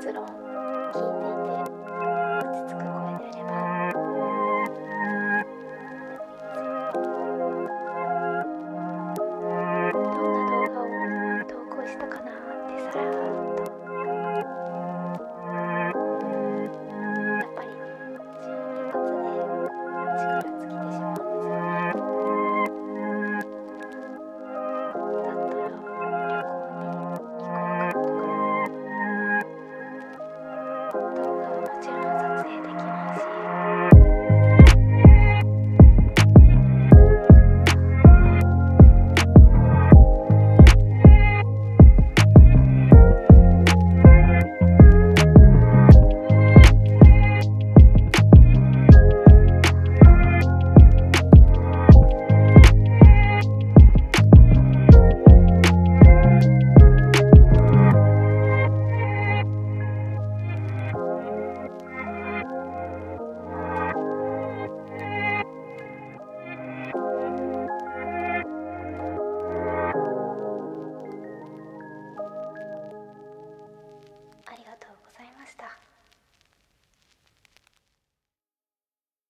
結論聞いて